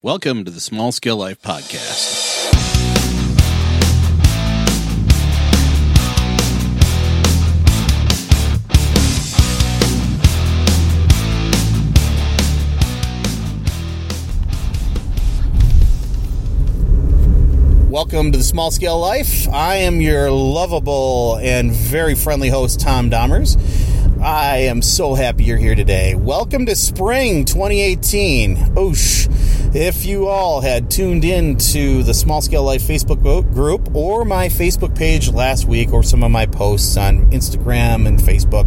Welcome to the Small Scale Life Podcast. Welcome to the Small Scale Life. I am your lovable and very friendly host, Tom Dahmers. I am so happy you're here today. Welcome to spring 2018. Oosh. If you all had tuned in to the Small Scale Life Facebook group or my Facebook page last week or some of my posts on Instagram and Facebook,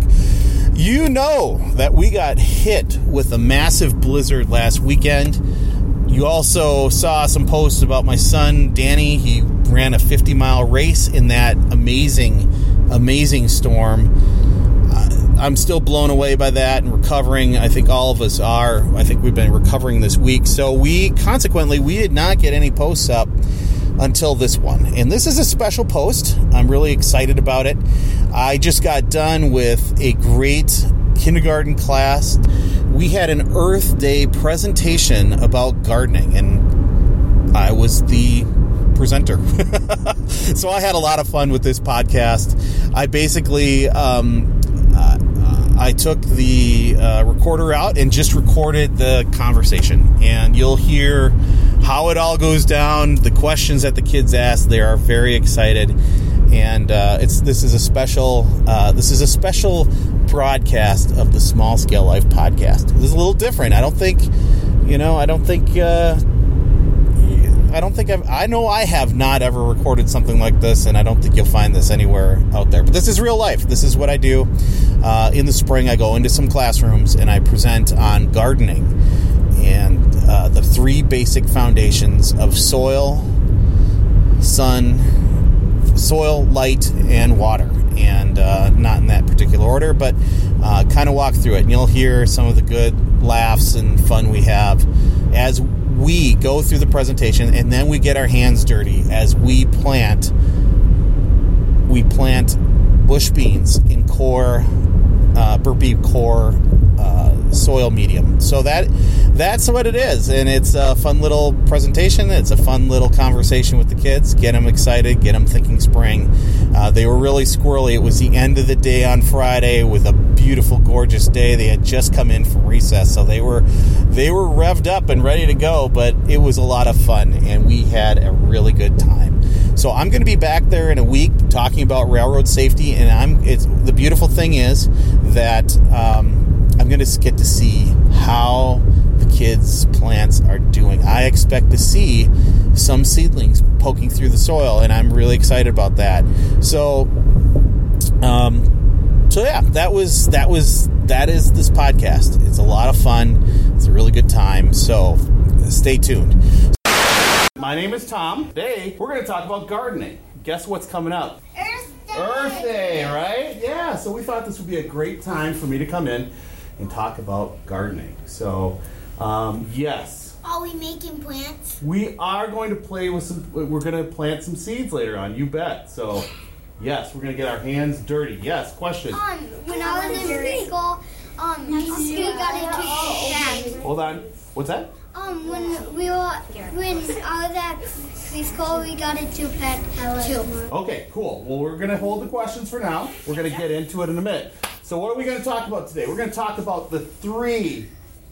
you know that we got hit with a massive blizzard last weekend. You also saw some posts about my son, Danny. He ran a 50 mile race in that amazing, amazing storm. I'm still blown away by that and recovering. I think all of us are. I think we've been recovering this week. So we consequently we did not get any posts up until this one. And this is a special post. I'm really excited about it. I just got done with a great kindergarten class. We had an Earth Day presentation about gardening and I was the presenter. so I had a lot of fun with this podcast. I basically um, I took the uh, recorder out and just recorded the conversation. And you'll hear how it all goes down, the questions that the kids ask. They are very excited. And uh, it's this is a special uh, this is a special broadcast of the Small Scale Life podcast. This is a little different. I don't think you know. I don't think uh, I don't think I've, I know I have not ever recorded something like this, and I don't think you'll find this anywhere out there. But this is real life. This is what I do. Uh, in the spring, I go into some classrooms and I present on gardening and uh, the three basic foundations of soil, sun, soil, light, and water. And uh, not in that particular order, but uh, kind of walk through it. And you'll hear some of the good laughs and fun we have as we go through the presentation and then we get our hands dirty as we plant we plant bush beans in coir uh, Burpee coir soil medium. So that that's what it is, and it's a fun little presentation. It's a fun little conversation with the kids. Get them excited, get them thinking spring. Uh, they were really squirrely. It was the end of the day on Friday with a beautiful, gorgeous day. They had just come in from recess, so they were they were revved up and ready to go. But it was a lot of fun, and we had a really good time. So I'm going to be back there in a week talking about railroad safety, and I'm. It's the beautiful thing is that um, I'm going to get to see how the kids' plants are doing. I expect to see some seedlings poking through the soil, and I'm really excited about that. So, um, so yeah, that was that was that is this podcast. It's a lot of fun. It's a really good time. So, stay tuned. My name is Tom. Today we're going to talk about gardening. Guess what's coming up? Earth Day. Earth Day, right? Yeah, so we thought this would be a great time for me to come in and talk about gardening. So, um, yes, Are we making plants? we are going to play with some, we're going to plant some seeds later on, you bet. So, yes, we're going to get our hands dirty. Yes, question. Um, when I was in school, um, we got into that. Hold on. What's that? Um, when we were when I was at preschool, we got into pet too. Okay, cool. Well, we're going to hold the questions for now. We're going to get into it in a minute. So, what are we going to talk about today? We're going to talk about the three,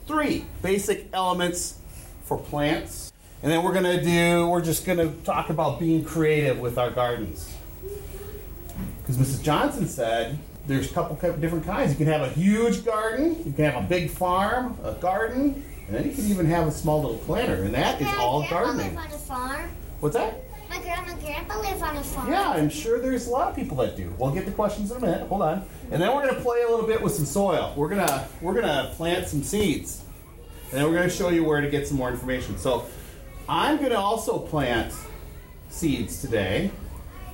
three basic elements for plants, and then we're going to do. We're just going to talk about being creative with our gardens. Because Mrs. Johnson said there's a couple different kinds. You can have a huge garden, you can have a big farm, a garden, and then you can even have a small little planter, and that is all gardening. live on a farm. What's that? My grandma and grandpa live on a farm. Yeah, I'm sure there's a lot of people that do. We'll get to questions in a minute. Hold on. And then we're gonna play a little bit with some soil. We're gonna we're gonna plant some seeds. And then we're gonna show you where to get some more information. So I'm gonna also plant seeds today.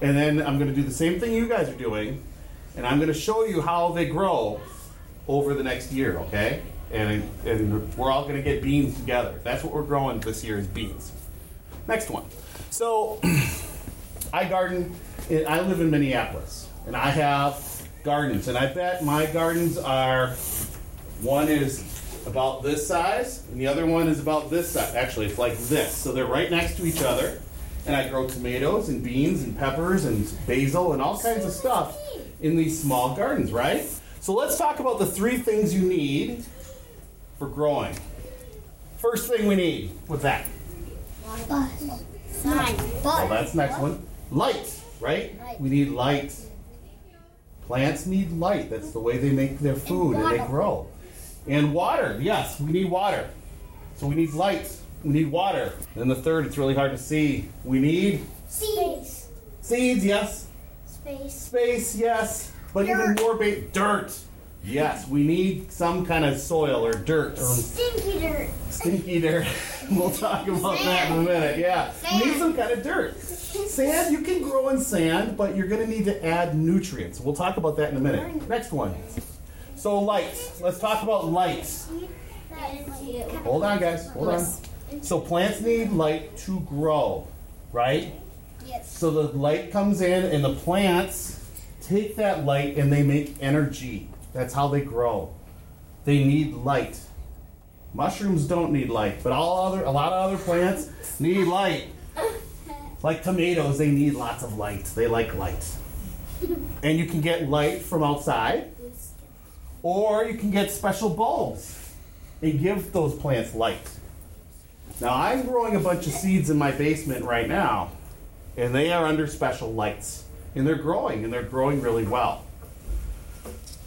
And then I'm gonna do the same thing you guys are doing. And I'm gonna show you how they grow over the next year, okay? And, and we're all gonna get beans together. That's what we're growing this year is beans. Next one. So I garden. I live in Minneapolis, and I have gardens, and I bet my gardens are. One is about this size, and the other one is about this size. Actually, it's like this. So they're right next to each other. And I grow tomatoes and beans and peppers and basil and all kinds of stuff in these small gardens, right? So let's talk about the three things you need for growing. First thing we need, what's that? Bus. Well, that's the next one. Light, right? Light. We need light. Plants need light. That's the way they make their food and, they grow. And water, yes, we need water. So we need light. We need water. Then the third, it's really hard to see. We need seeds. seeds, yes. Space. Space, yes. But even more ba- dirt. Yes, we need some kind of soil or dirt or Stinky dirt. stinky dirt. we'll talk about that in a minute. Yeah, we need some kind of dirt. Sand, you can grow in sand, but you're going to need to add nutrients. We'll talk about that in a minute. Next one. So light. Let's talk about light. Hold on, guys. Hold on. So plants need light to grow, right? Yes. So the light comes in, and the plants take that light and they make energy. That's how they grow. They need light. Mushrooms don't need light, but all other a lot of other plants need light. Like tomatoes, they need lots of light. They like light. And you can get light from outside, or you can get special bulbs and give those plants light. Now I'm growing a bunch of seeds in my basement right now, and they are under special lights, and they're growing, and they're growing really well.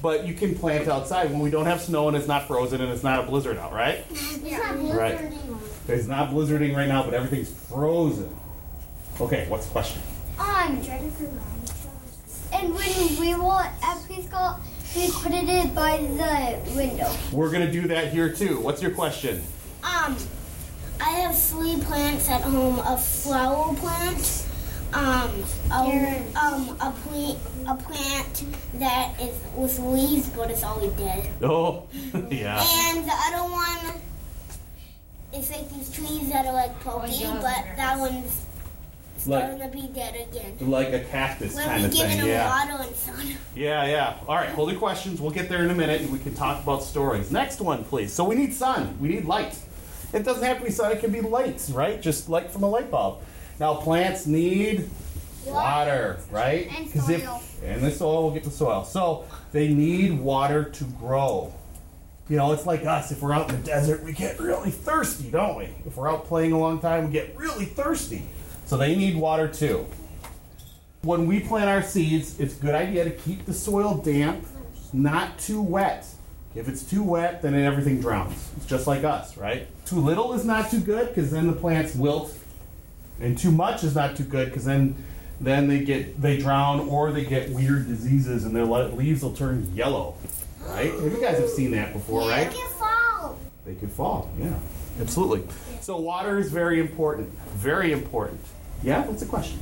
But you can plant outside when we don't have snow and it's not frozen and it's not a blizzard out, right? Right. It's not blizzarding right now, but everything's frozen. Okay, what's the question? Um, and when we were at preschool, we put it in by the window. We're gonna do that here too. What's your question? Um, I have three plants at home: a flower plant, um, a, um, a plant, a plant that is with leaves but it's always dead, Oh, yeah. and the other one is like these trees that are like pokey, but that one's starting to be dead again. Like a cactus When kind we of give thing, it a yeah. water sun. Yeah, yeah. All right, hold your questions. We'll get there in a minute and we can talk about stories. Next one, please. So we need sun. We need light. It doesn't have to be sun, it can be light, right? Just light from a light bulb. Now, plants need water, right? And if- soil. and the soil, we'll get the soil. So they need water to grow. You know, it's like us. If we're out in the desert, we get really thirsty, don't we? If we're out playing a long time, we get really thirsty. So they need water too. When we plant our seeds, it's a good idea to keep the soil damp, not too wet. If it's too wet, then everything drowns. It's just like us, right? Too little is not too good because then the plants wilt, and too much is not too good because then then they get they drown or they get weird diseases and their leaves will turn yellow, right? You guys have seen that before, right? They can fall. They could fall. Yeah, absolutely. So water is very important. Very important. Yeah, what's the question?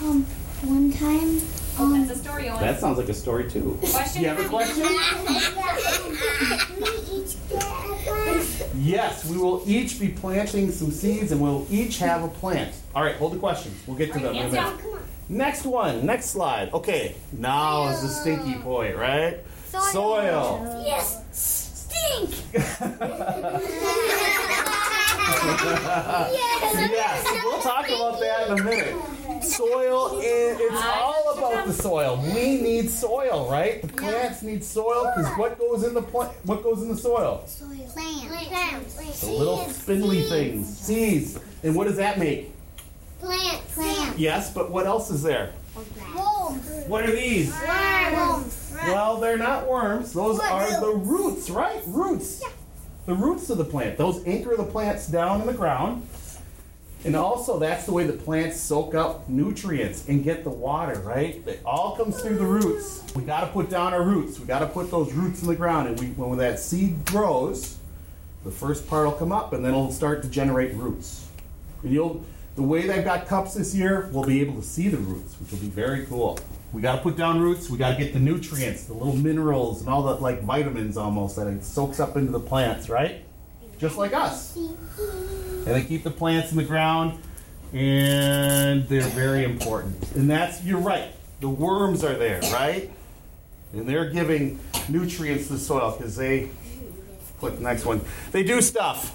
Um, one time, Oh, that's a story, Owen. That sounds like a story too. Question? You have a question? we each get a glass. Yes, we will each be planting some seeds and we'll each have a plant. All right, hold the questions. We'll get to them in a hands minute. Come on. Next one, next slide. Okay, now is the stinky point, right? Soil. Soil. Yes. Stink. Yes, we'll talk about that in a minute. Soil, is, it's all about the soil. We need soil, right? The plants need soil because what goes in the plant? What goes in the soil? Soil. Plants. Plants. The little spindly things, seeds. And what does that make? Plants. Plants. Yes, but what else is there? Worms. What are these? Worms. Well, they're not worms. Those are the roots, right? Roots. The roots of the plant. Those anchor the plants down in the ground. And also, that's the way the plants soak up nutrients and get the water, right? It all comes through the roots. We got to put down our roots. We got to put those roots in the ground. And we, when that seed grows, the first part will come up and then it'll start to generate roots. And you'll, the way they've got cups this year, we'll be able to see the roots, which will be very cool. We got to put down roots. We got to get the nutrients, the little minerals, and all the like vitamins almost that it soaks up into the plants, right? Just like us. And they keep the plants in the ground, and they're very important. And that's you're right. The worms are there, right? And they're giving nutrients to the soil because they Click the next one. They do stuff.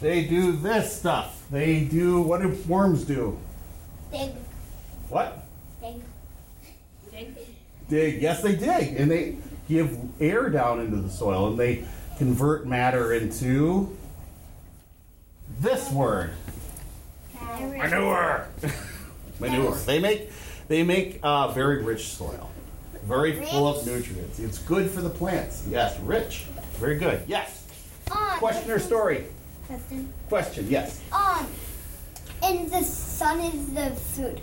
They do this stuff. They do what do worms do? Dig, What? dig. Dig. Yes, they dig, and they give air down into the soil, and they convert matter into this word. Manure. Manure. They make they make uh, very rich soil, very full of nutrients. It's good for the plants. Yes, rich. Very good. Yes. Um, Question or story? Question. Question. Yes. Um, and the sun is the food.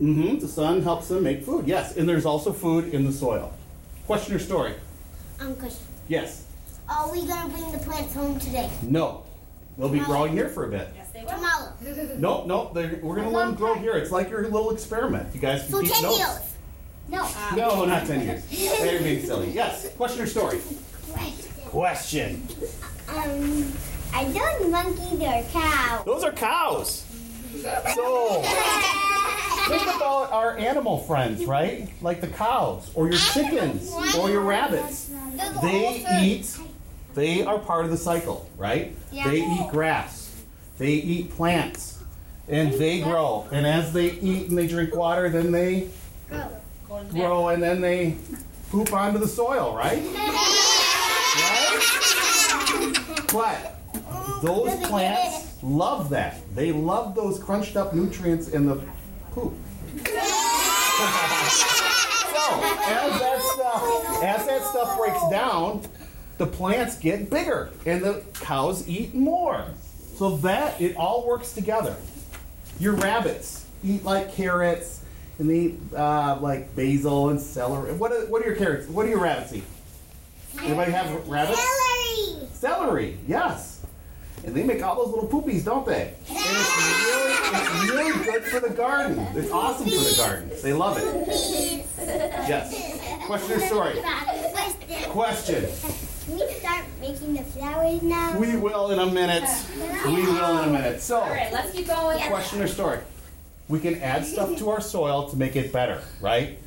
Mm-hmm. The sun helps them make food. Yes, and there's also food in the soil. Question or story? Um, question. Yes. Are we gonna bring the plants home today? No. They'll be growing here for a bit. Tomorrow. Nope, nope. They're, we're gonna let them grow here. It's like your little experiment. You guys can For keep notes. years. No. No, not ten years. They're being silly. Yes. Question or story? Question. Question. Um, I don't monkeys or cow. Those are cows. So think about our animal friends, right? Like the cows, or your chickens, or your rabbits. They eat. They are part of the cycle, right? Yeah. They eat grass. They eat plants, and they grow. And as they eat and they drink water, then they grow, and then they poop onto the soil, right? Right? But those plants love that. They love those crunched up nutrients in the poop. So as that stuff as that stuff breaks down, the plants get bigger and the cows eat more. So that it all works together. Your rabbits eat like carrots and they eat uh, like basil and celery. What are, what are your carrots? What do your rabbits eat? Anybody have rabbits? Celery. Celery, yes. And they make all those little poopies, don't they? And it's really, it's really good for the garden. It's awesome for the garden. They love it. Yes. Question or story? Question. Can we start making the flowers now? We will in a minute. We will in a minute. So, All right, let's keep going. question or story? We can add stuff to our soil to make it better, right?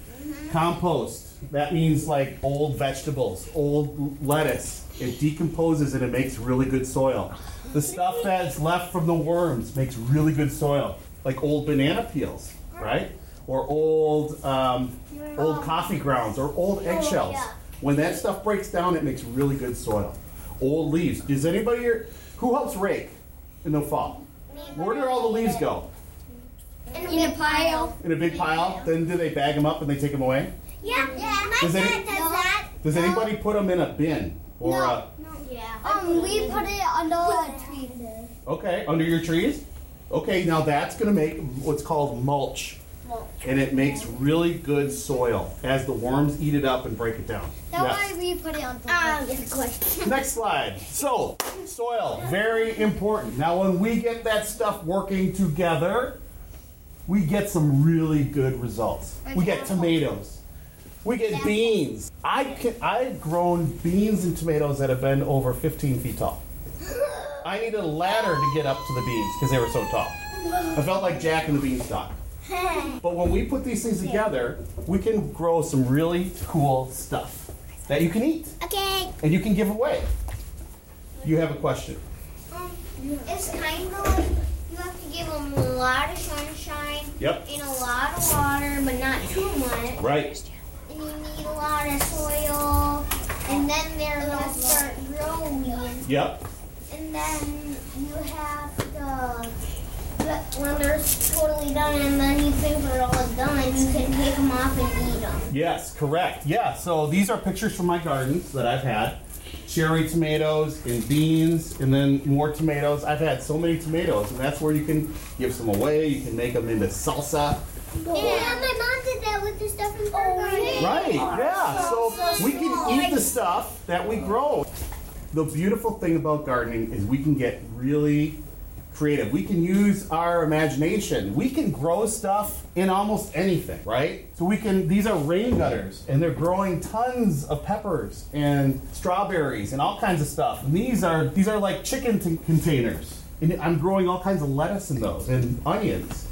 Compost. That means like old vegetables, old lettuce. It decomposes and it makes really good soil. The stuff that's left from the worms makes really good soil, like old banana peels, right? Or old um, old coffee grounds or old eggshells. When that stuff breaks down, it makes really good soil. Old leaves. Does anybody here who helps rake in the fall? Where do all the leaves go? In a pile. In a big pile? Then do they bag them up and they take them away? Yeah, yeah. My Does any- dad does that. Does anybody put them in a bin or no. a Yeah. Um, we put it under a tree. okay under your trees? Okay, now that's going to make what's called mulch, and it makes really good soil as the worms eat it up and break it down. That's Yes. why we put it on top. Um, question. Next slide. So, soil, very important. Now, when we get that stuff working together, we get some really good results. We get tomatoes. We get beans. I can, I've grown beans and tomatoes that have been over 15 feet tall. I needed a ladder to get up to the beans because they were so tall. I felt like Jack and the Beanstalk. But when we put these things together, we can grow some really cool stuff that you can eat Okay. and you can give away. You have a question. Um, It's kind of like you have to give them a lot of sunshine Yep. and a lot of water, but not too much. Right. And you need a lot of soil, and then they're gonna start growing. Yep. And then you have to, but when they're totally done, and then you think they're all done, you can take them off and eat them. Yes, correct. Yeah, so these are pictures from my gardens that I've had. Cherry tomatoes and beans, and then more tomatoes. I've had so many tomatoes, and that's where you can give some away. You can make them into salsa. Yeah, my mom did that with the stuff in her garden. Right, yeah. So we can eat the stuff that we grow. The beautiful thing about gardening is we can get really creative. We can use our imagination. We can grow stuff in almost anything, right? So we can these are rain gutters and they're growing tons of peppers and strawberries and all kinds of stuff. And these are these are like chicken t- containers. And I'm growing all kinds of lettuce in those and onions.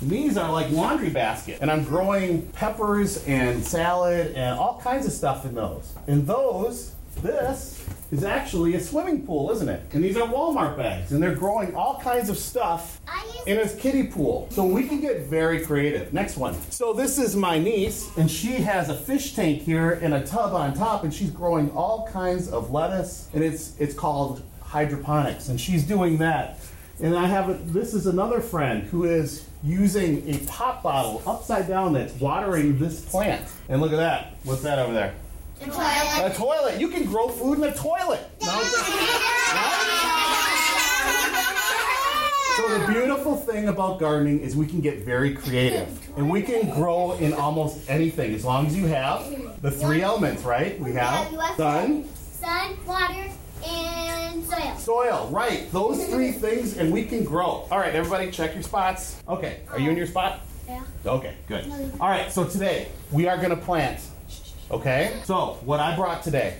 And These are like laundry basket, and I'm growing peppers and salad and all kinds of stuff in those. And those this is actually a swimming pool, isn't it? And these are Walmart bags, and they're growing all kinds of stuff in a kiddie pool. So we can get very creative. Next one. So this is my niece, and she has a fish tank here and a tub on top, and she's growing all kinds of lettuce, and it's it's called hydroponics, and she's doing that. And I have a, this is another friend who is using a pop bottle upside down that's watering this plant. And look at that. What's that over there? A toilet. You can grow food in a toilet. No, So the beautiful thing about gardening is we can get very creative, and we can grow in almost anything as long as you have the three elements, right? We have sun, sun, water, and soil. soil, right? Those three things, and we can grow. All right, everybody, check your spots. Okay, are you in your spot? Yeah. Okay, good. All right, so today we are going to plant. Okay? So, what I brought today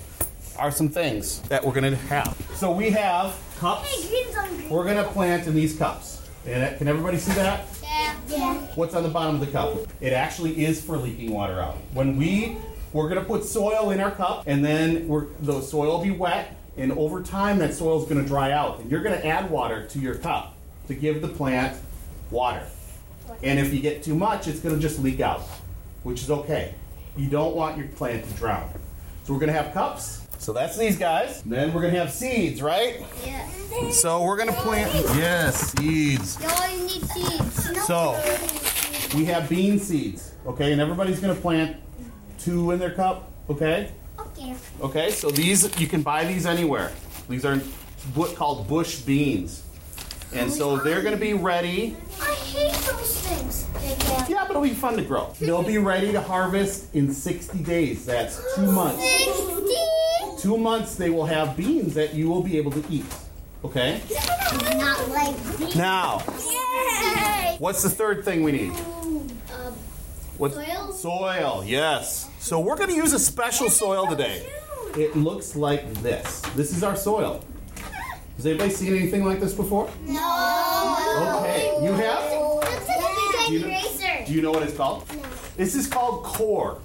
are some things that we're going to have. So, we have cups. green's on green. We're going to plant in these cups. And it- can everybody see that? Yeah. Yeah. What's on the bottom of the cup? It actually is for leaking water out. When we we're going to put soil in our cup and then we're the soil will be wet and over time that soil is going to dry out and you're going to add water to your cup to give the plant water. And if you get too much, it's going to just leak out, which is okay. You don't want your plant to drown. So we're going to have cups. So that's these guys. Then we're going to have seeds, right? Yeah. So we're going to plant yes, seeds. You always need seeds. So we have bean seeds, okay, and everybody's gonna plant two in their cup, okay? Okay. Okay, so these you can buy these anywhere. These are what called bush beans, and so they're gonna be ready. I hate those things. Yeah, but it'll be fun to grow. They'll be ready to harvest in 60 days. That's two months. Sixty. Two months they will have beans that you will be able to eat. Okay. Not like these. Now, Yay. what's the third thing we need? Um, What? Soil? Soil, yes. So we're going to use a special soil today. It looks like this. This is our soil. Has anybody seen anything like this before? no. Okay, you have? Looks like a You big eraser. Do you know what it's called? No. This is called coir.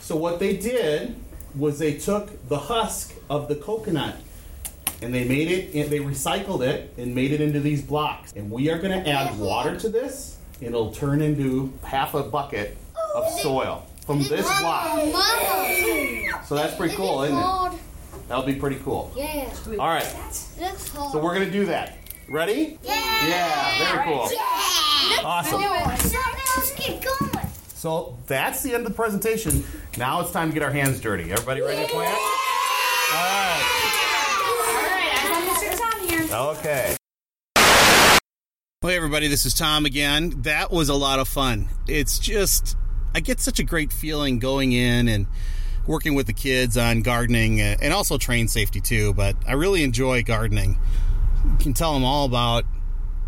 So what they did was they took the husk of the coconut and they made it and they recycled it and made it into these blocks. And we are going to add water to this. and It'll turn into half a bucket of soil from this block. So that's pretty cool, isn't it? That'll be pretty cool. Yeah. All right, Looks hard. so we're gonna do that. Ready? yeah. Yeah, very cool. Awesome. Something else keep going. So that's the end of the presentation. Now it's time to get our hands dirty. Everybody ready to plant? All right. I'm gonna on here. Okay. Hey, everybody, this is Tom again. That was a lot of fun. It's just, I get such a great feeling going in and working with the kids on gardening uh, and also train safety too, but I really enjoy gardening. You can tell them all about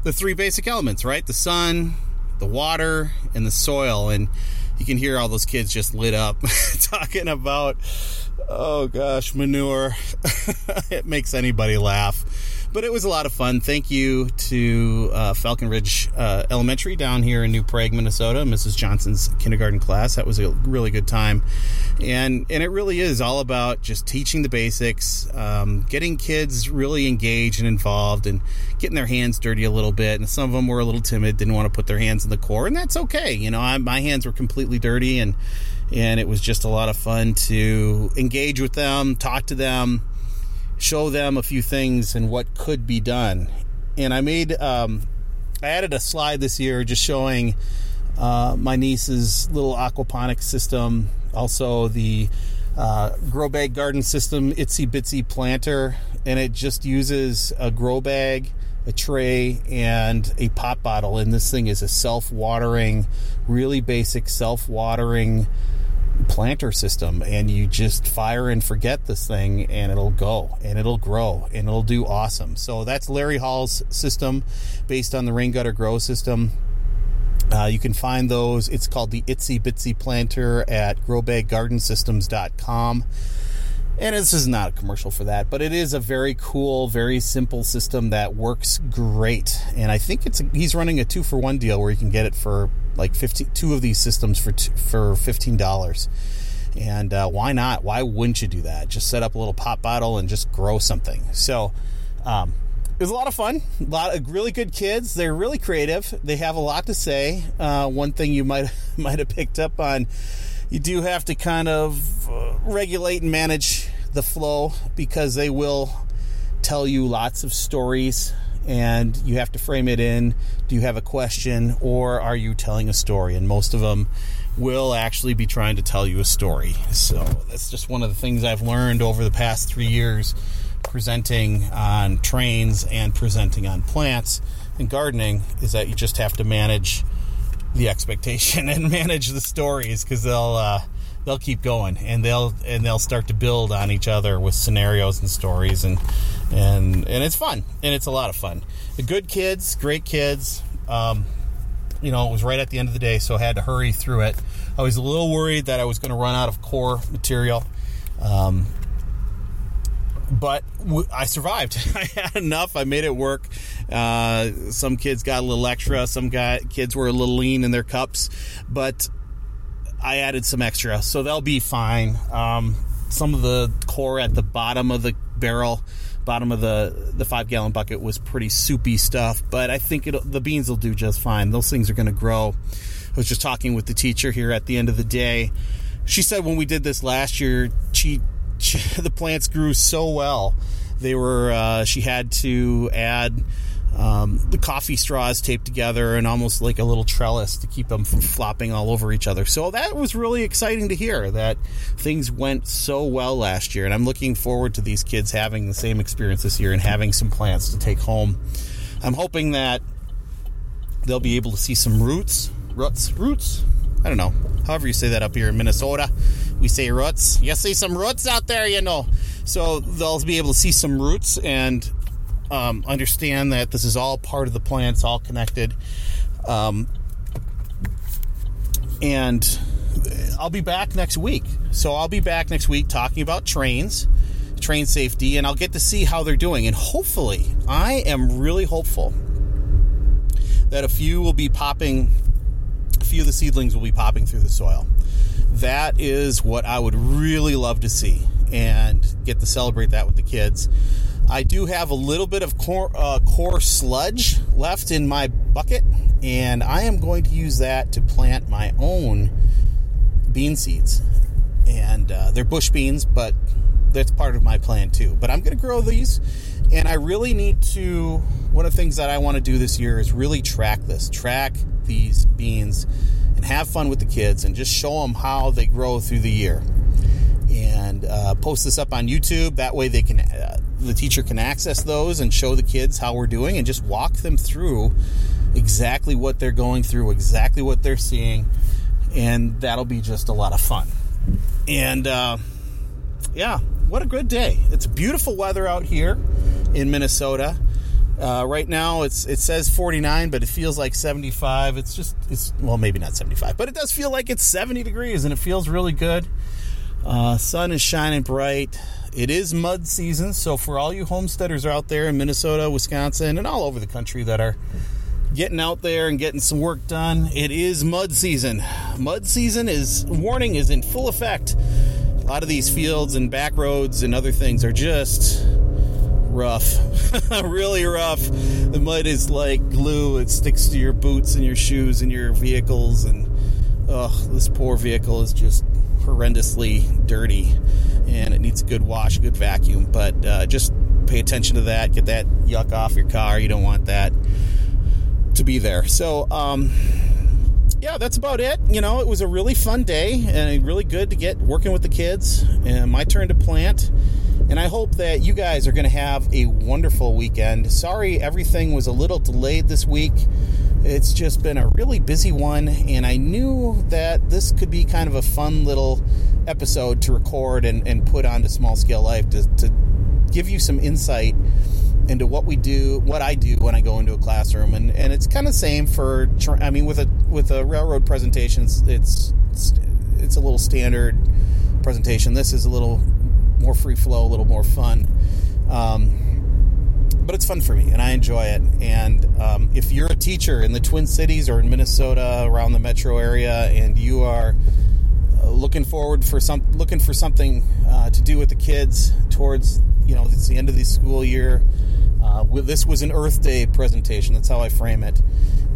the three basic elements, right? The sun, the water, and the soil. And you can hear all those kids just lit up talking about, oh gosh, manure. it makes anybody laugh. But it was a lot of fun. Thank you to uh, Falcon Ridge uh, Elementary down here in New Prague, Minnesota, Mrs. Johnson's kindergarten class. That was a really good time, and and it really is all about just teaching the basics, um, getting kids really engaged and involved, and getting their hands dirty a little bit. And some of them were a little timid, didn't want to put their hands in the coir, and that's okay. You know, I, my hands were completely dirty, and and it was just a lot of fun to engage with them, talk to them show them a few things and what could be done. And I made, um, I added a slide this year just showing uh, my niece's little aquaponics system, also the uh, grow bag garden system, itsy bitsy planter, and it just uses a grow bag, a tray, and a pop bottle. And this thing is a self watering, really basic self watering planter system and you just fire and forget this thing and it'll go and it'll grow and it'll do awesome. So that's larry hall's system based on the rain gutter grow system. Uh, you can find those. It's called the itsy bitsy planter at growbaggardensystems.com and this is not a commercial for that, but it is a very cool, very simple system that works great. And I think it's he's running a two for one deal where you can get it for like 50, two of these systems for t- for fifteen dollars. And uh, why not? Why wouldn't you do that? Just set up a little pop bottle and just grow something. So, um, it was a lot of fun. A lot of really good kids. They're really creative. They have a lot to say. Uh, one thing you might might have picked up on, you do have to kind of uh, regulate and manage the flow because they will tell you lots of stories and you have to frame it in. Do you have a question or are you telling a story? And most of them will actually be trying to tell you a story. So that's just one of the things i've learned over the past three years presenting on trains and presenting on plants and gardening is that you just have to manage the expectation and manage the stories because they'll uh, they'll keep going and they'll and they'll start to build on each other with scenarios and stories and and and it's fun and it's a lot of fun. The good kids, great kids. Um, you know, it was right at the end of the day, so I had to hurry through it. I was a little worried that I was going to run out of coir material. Um, but I survived. I had enough. I made it work. Uh, some kids got a little extra. Some guy, kids were a little lean in their cups, but I added some extra, so they'll be fine. Um, some of the coir at the bottom of the barrel, bottom of the the five gallon bucket was pretty soupy stuff, but I think the beans will do just fine. Those things are going to grow. I was just talking with the teacher here at the end of the day. She said when we did this last year, she the plants grew so well. They were uh, she had to add um, the coffee straws taped together and almost like a little trellis to keep them from flopping all over each other. So that was really exciting to hear that things went so well last year. And I'm looking forward to these kids having the same experience this year and having some plants to take home. I'm hoping that they'll be able to see some roots, roots, roots. I don't know. However you say that up here in Minnesota we say roots. You see some roots out there, you know. So they'll be able to see some roots and um, understand that this is all part of the plant, it's all connected. Um, and I'll be back next week. So I'll be back next week talking about trains, train safety, and I'll get to see how they're doing. And hopefully, I am really hopeful that a few will be popping, a few of the seedlings will be popping through the soil that is what I would really love to see and get to celebrate that with the kids. I do have a little bit of coir, uh, coir sludge left in my bucket, and I am going to use that to plant my own bean seeds. And uh, they're bush beans, but that's part of my plan too. But I'm going to grow these, and I really need to. One of the things that I want to do this year is really track this, track these beans and have fun with the kids and just show them how they grow through the year. And uh, post this up on YouTube. That way, they can uh, the teacher can access those and show the kids how we're doing and just walk them through exactly what they're going through, exactly what they're seeing, and that'll be just a lot of fun. And uh, yeah, what a good day! It's beautiful weather out here in Minnesota. Uh, right now, it's it says 49, but it feels like 75. It's just it's well, maybe not 75, but it does feel like it's 70 degrees, and it feels really good. Uh, sun is shining bright. It is mud season, so for all you homesteaders out there in Minnesota, Wisconsin, and all over the country that are getting out there and getting some work done, it is mud season. Mud season is warning is in full effect. A lot of these fields and back roads and other things are just rough, really rough. The mud is like glue; it sticks to your boots and your shoes and your vehicles. And oh, this poor vehicle is just horrendously dirty, and it needs a good wash, a good vacuum. But uh, just pay attention to that. Get that yuck off your car. You don't want that to be there. So. Um, yeah, that's about it. You know, it was a really fun day and really good to get working with the kids. And my turn to plant. And I hope that you guys are going to have a wonderful weekend. Sorry, everything was a little delayed this week. It's just been a really busy one, and I knew that this could be kind of a fun little episode to record and, and put onto Small Scale Life to, to give you some insight into what we do, what I do when I go into a classroom, and, and it's kind of same for. I mean, with a with a railroad presentations, it's it's, it's a little standard presentation. This is a little more free flow, a little more fun. Um, but it's fun for me, and I enjoy it. And um, if you're a teacher in the Twin Cities or in Minnesota, around the metro area, and you are looking forward for some looking for something uh, to do with the kids towards you know it's the end of the school year. Uh, this was an Earth Day presentation. That's how I frame it,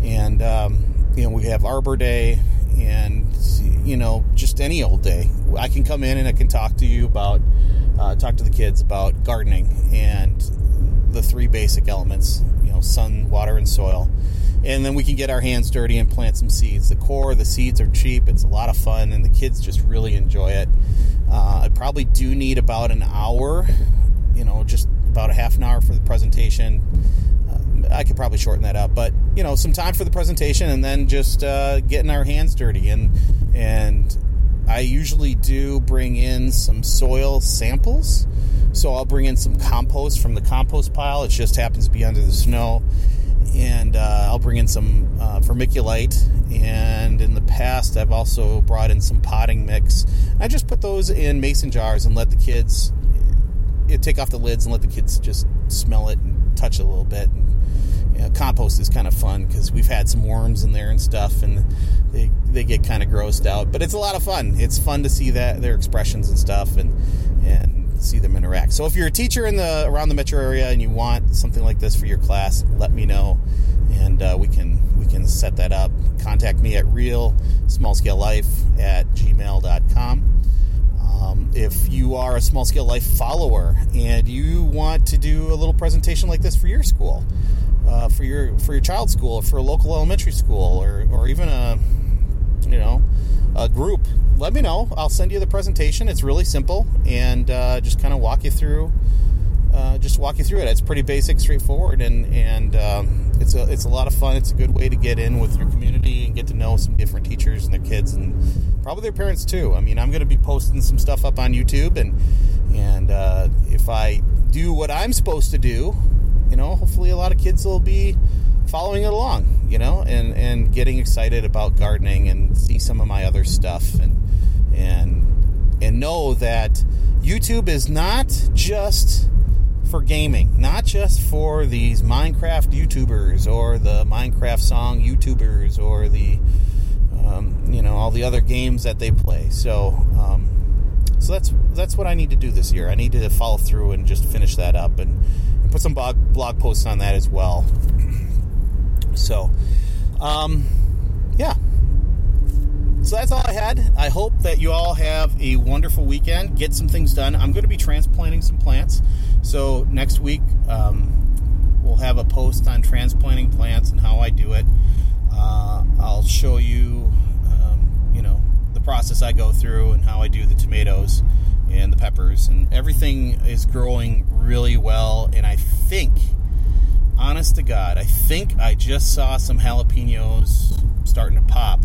and um, you know we have Arbor Day, and you know just any old day. I can come in and I can talk to you about uh, talk to the kids about gardening and the three basic elements. You know, sun, water, and soil and then we can get our hands dirty and plant some seeds. The coir, the seeds are cheap. It's a lot of fun, and the kids just really enjoy it. Uh, I probably do need about an hour, you know, just about a half an hour for the presentation. Uh, I could probably shorten that up, but you know, some time for the presentation, and then just uh, getting our hands dirty. And and I usually do bring in some soil samples. So I'll bring in some compost from the compost pile. It just happens to be under the snow and uh, I'll bring in some uh, vermiculite. And in the past, I've also brought in some potting mix. I just put those in mason jars and let the kids you know, take off the lids and let the kids just smell it and touch it a little bit. And, you know, compost is kind of fun because we've had some worms in there and stuff, and they they get kind of grossed out. But it's a lot of fun. It's fun to see that their expressions and stuff, and see them interact. So if you're a teacher in the around the metro area and you want something like this for your class, let me know, and uh, we can we can set that up. Contact me at real small scale life at gmail.com. Um, if you are a small scale life follower and you want to do a little presentation like this for your school, uh, for your for your child's school, for a local elementary school, or or even a you know a group, let me know. I'll send you the presentation. It's really simple and uh, just kind of walk you through. Uh, just walk you through it. It's pretty basic, straightforward, and and um, it's a it's a lot of fun. It's a good way to get in with your community and get to know some different teachers and their kids and probably their parents too. I mean, I'm going to be posting some stuff up on YouTube, and and uh, if I do what I'm supposed to do, you know, hopefully a lot of kids will be following it along, you know, and, and getting excited about gardening and see some of my other stuff and and and know that YouTube is not just for gaming, not just for these Minecraft YouTubers or the Minecraft song YouTubers or the um, you know all the other games that they play. So um, so that's that's what I need to do this year. I need to follow through and just finish that up and, and put some blog blog posts on that as well. So, um, yeah. So that's all I had. I hope that you all have a wonderful weekend. Get some things done. I'm going to be transplanting some plants. So next week, um, we'll have a post on transplanting plants and how I do it. Uh, I'll show you, um, you know, the process I go through and how I do the tomatoes and the peppers. And everything is growing really well. And I think honest to God, I think I just saw some jalapenos starting to pop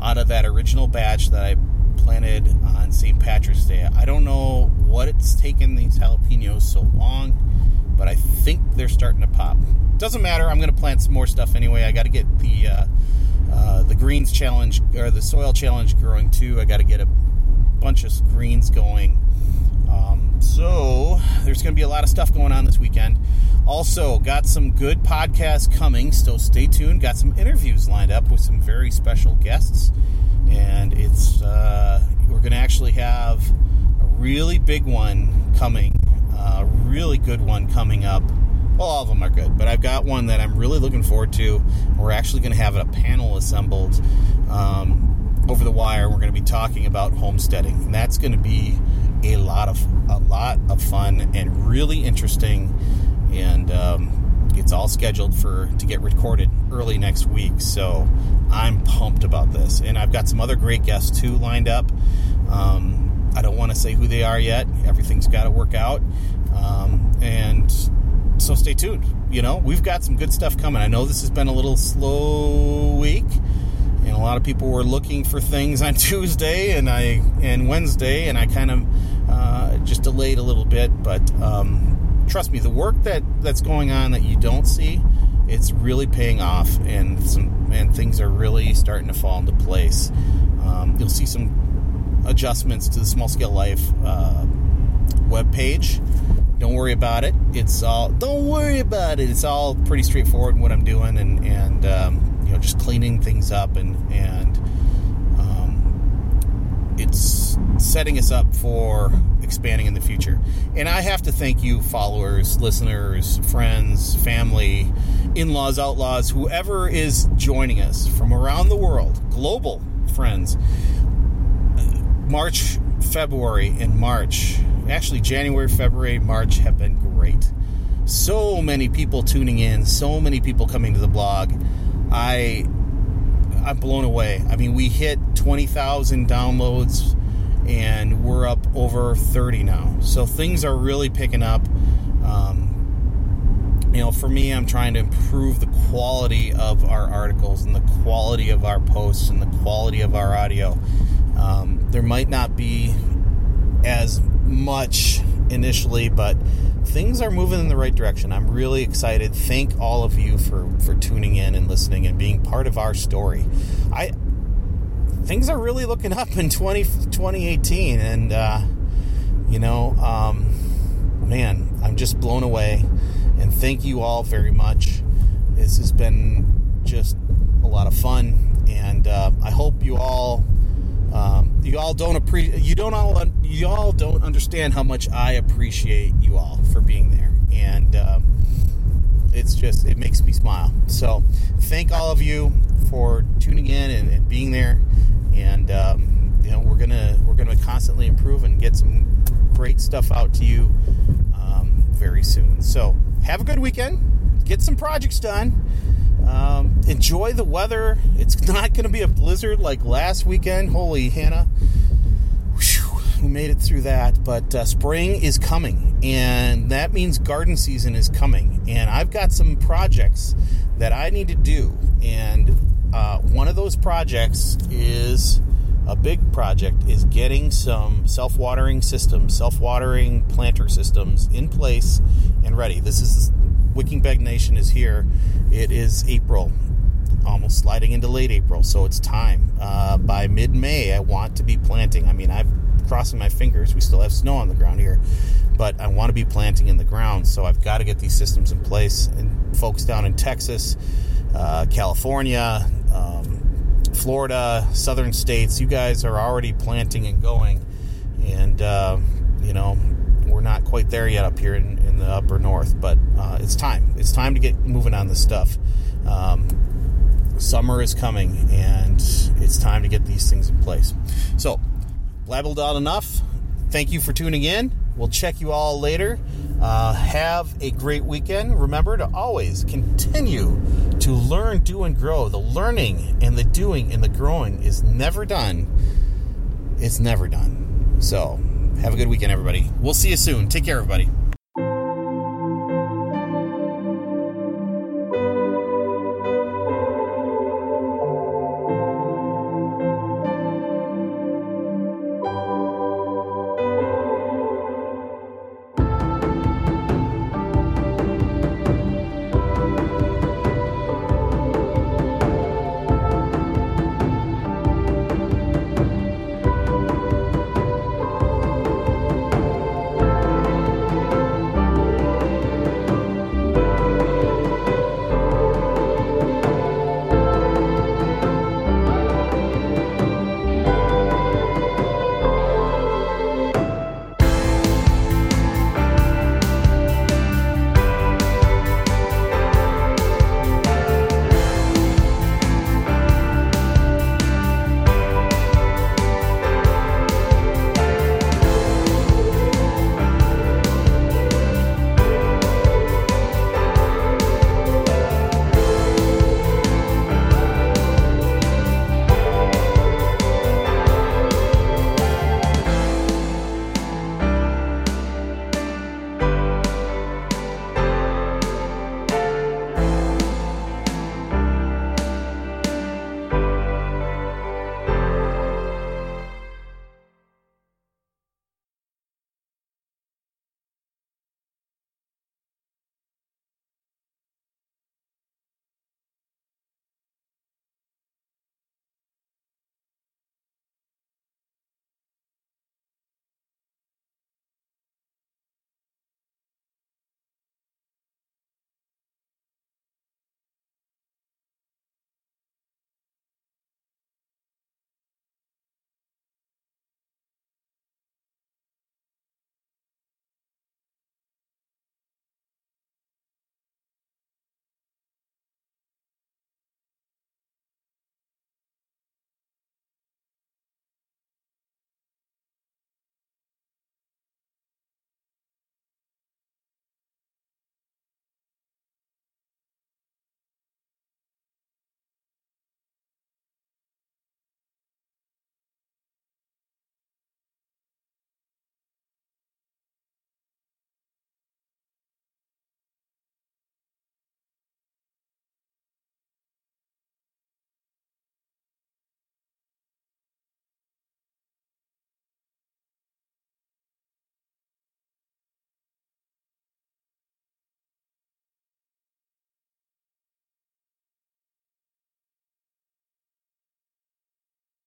out of that original batch that I planted on St. Patrick's Day. I don't know what it's taken these jalapenos so long, but I think they're starting to pop. Doesn't matter. I'm going to plant some more stuff anyway. I got to get the uh, uh, the greens challenge or the soil challenge growing too. I got to get a bunch of greens going. So there's going to be a lot of stuff going on this weekend. Also, got some good podcasts coming, so stay tuned. Got some interviews lined up with some very special guests, and it's uh, we're going to actually have a really big one coming, a really good one coming up. Well, all of them are good, but I've got one that I'm really looking forward to. We're actually going to have a panel assembled um, over the wire. We're going to be talking about homesteading, and that's going to be a lot of a lot of fun and really interesting and um, it's all scheduled for to get recorded early next week. So I'm pumped about this, and I've got some other great guests too lined up. Um, I don't want to say who they are yet. Everything's got to work out, um, and so stay tuned. You know, we've got some good stuff coming. I know this has been a little slow week, and a lot of people were looking for things on Tuesday and I and Wednesday, and I kind of uh, just delayed a little bit, but um, trust me, the work that that's going on that you don't see, it's really paying off, and some and things are really starting to fall into place. Um, you'll see some adjustments to the Small Scale Life uh, web page. Don't worry about it. It's all. Don't worry about it. It's all pretty straightforward what I'm doing, and and um, you know just cleaning things up and and um, it's setting us up for expanding in the future. And I have to thank you, followers, listeners, friends, family, in laws, outlaws, whoever is joining us from around the world, global friends. March, February, and March, actually, January, February, March have been great. So many people tuning in, so many people coming to the blog. I I'm blown away. I mean, we hit 20,000 downloads and we're up over 30 now. So things are really picking up. Um, you know, for me, I'm trying to improve the quality of our articles and the quality of our posts and the quality of our audio. Um, there might not be as much initially, but things are moving in the right direction. I'm really excited. Thank all of you for for tuning in and listening and being part of our story. I things are really looking up in 20, 2018 and uh, you know um, man i'm just blown away and thank you all very much this has been just a lot of fun and uh, i hope you all um, you all don't appreciate you don't all you all don't understand how much I appreciate you all for being there, and um, it's just it makes me smile. So thank all of you for tuning in and, and being there, and um, you know we're gonna we're gonna constantly improve and get some great stuff out to you um, very soon. So have a good weekend, get some projects done um, enjoy the weather. It's not going to be a blizzard like last weekend. Holy Hannah. Whew, we made it through that. But uh, spring is coming, and that means garden season is coming. And I've got some projects that I need to do. And uh, one of those projects is a big project is getting some self-watering systems, self-watering planter systems in place and ready. This is Wicking Bag Nation is here. It is April, almost sliding into late April, so it's time. Uh, by mid May, I want to be planting. I mean, I'm crossing my fingers. We still have snow on the ground here, but I want to be planting in the ground, so I've got to get these systems in place. And folks down in Texas, uh, California, um, Florida, southern states, you guys are already planting and going. And, uh, you know, we're not quite there yet up here in, in the upper north, but uh, it's time. It's time to get moving on this stuff. Um, summer is coming, and it's time to get these things in place. So, blabbled out enough. Thank you for tuning in. We'll check you all later. Uh, have a great weekend. Remember to always continue to learn, do, and grow. The learning and the doing and the growing is never done. It's never done. So, have a good weekend, everybody. We'll see you soon. Take care, everybody.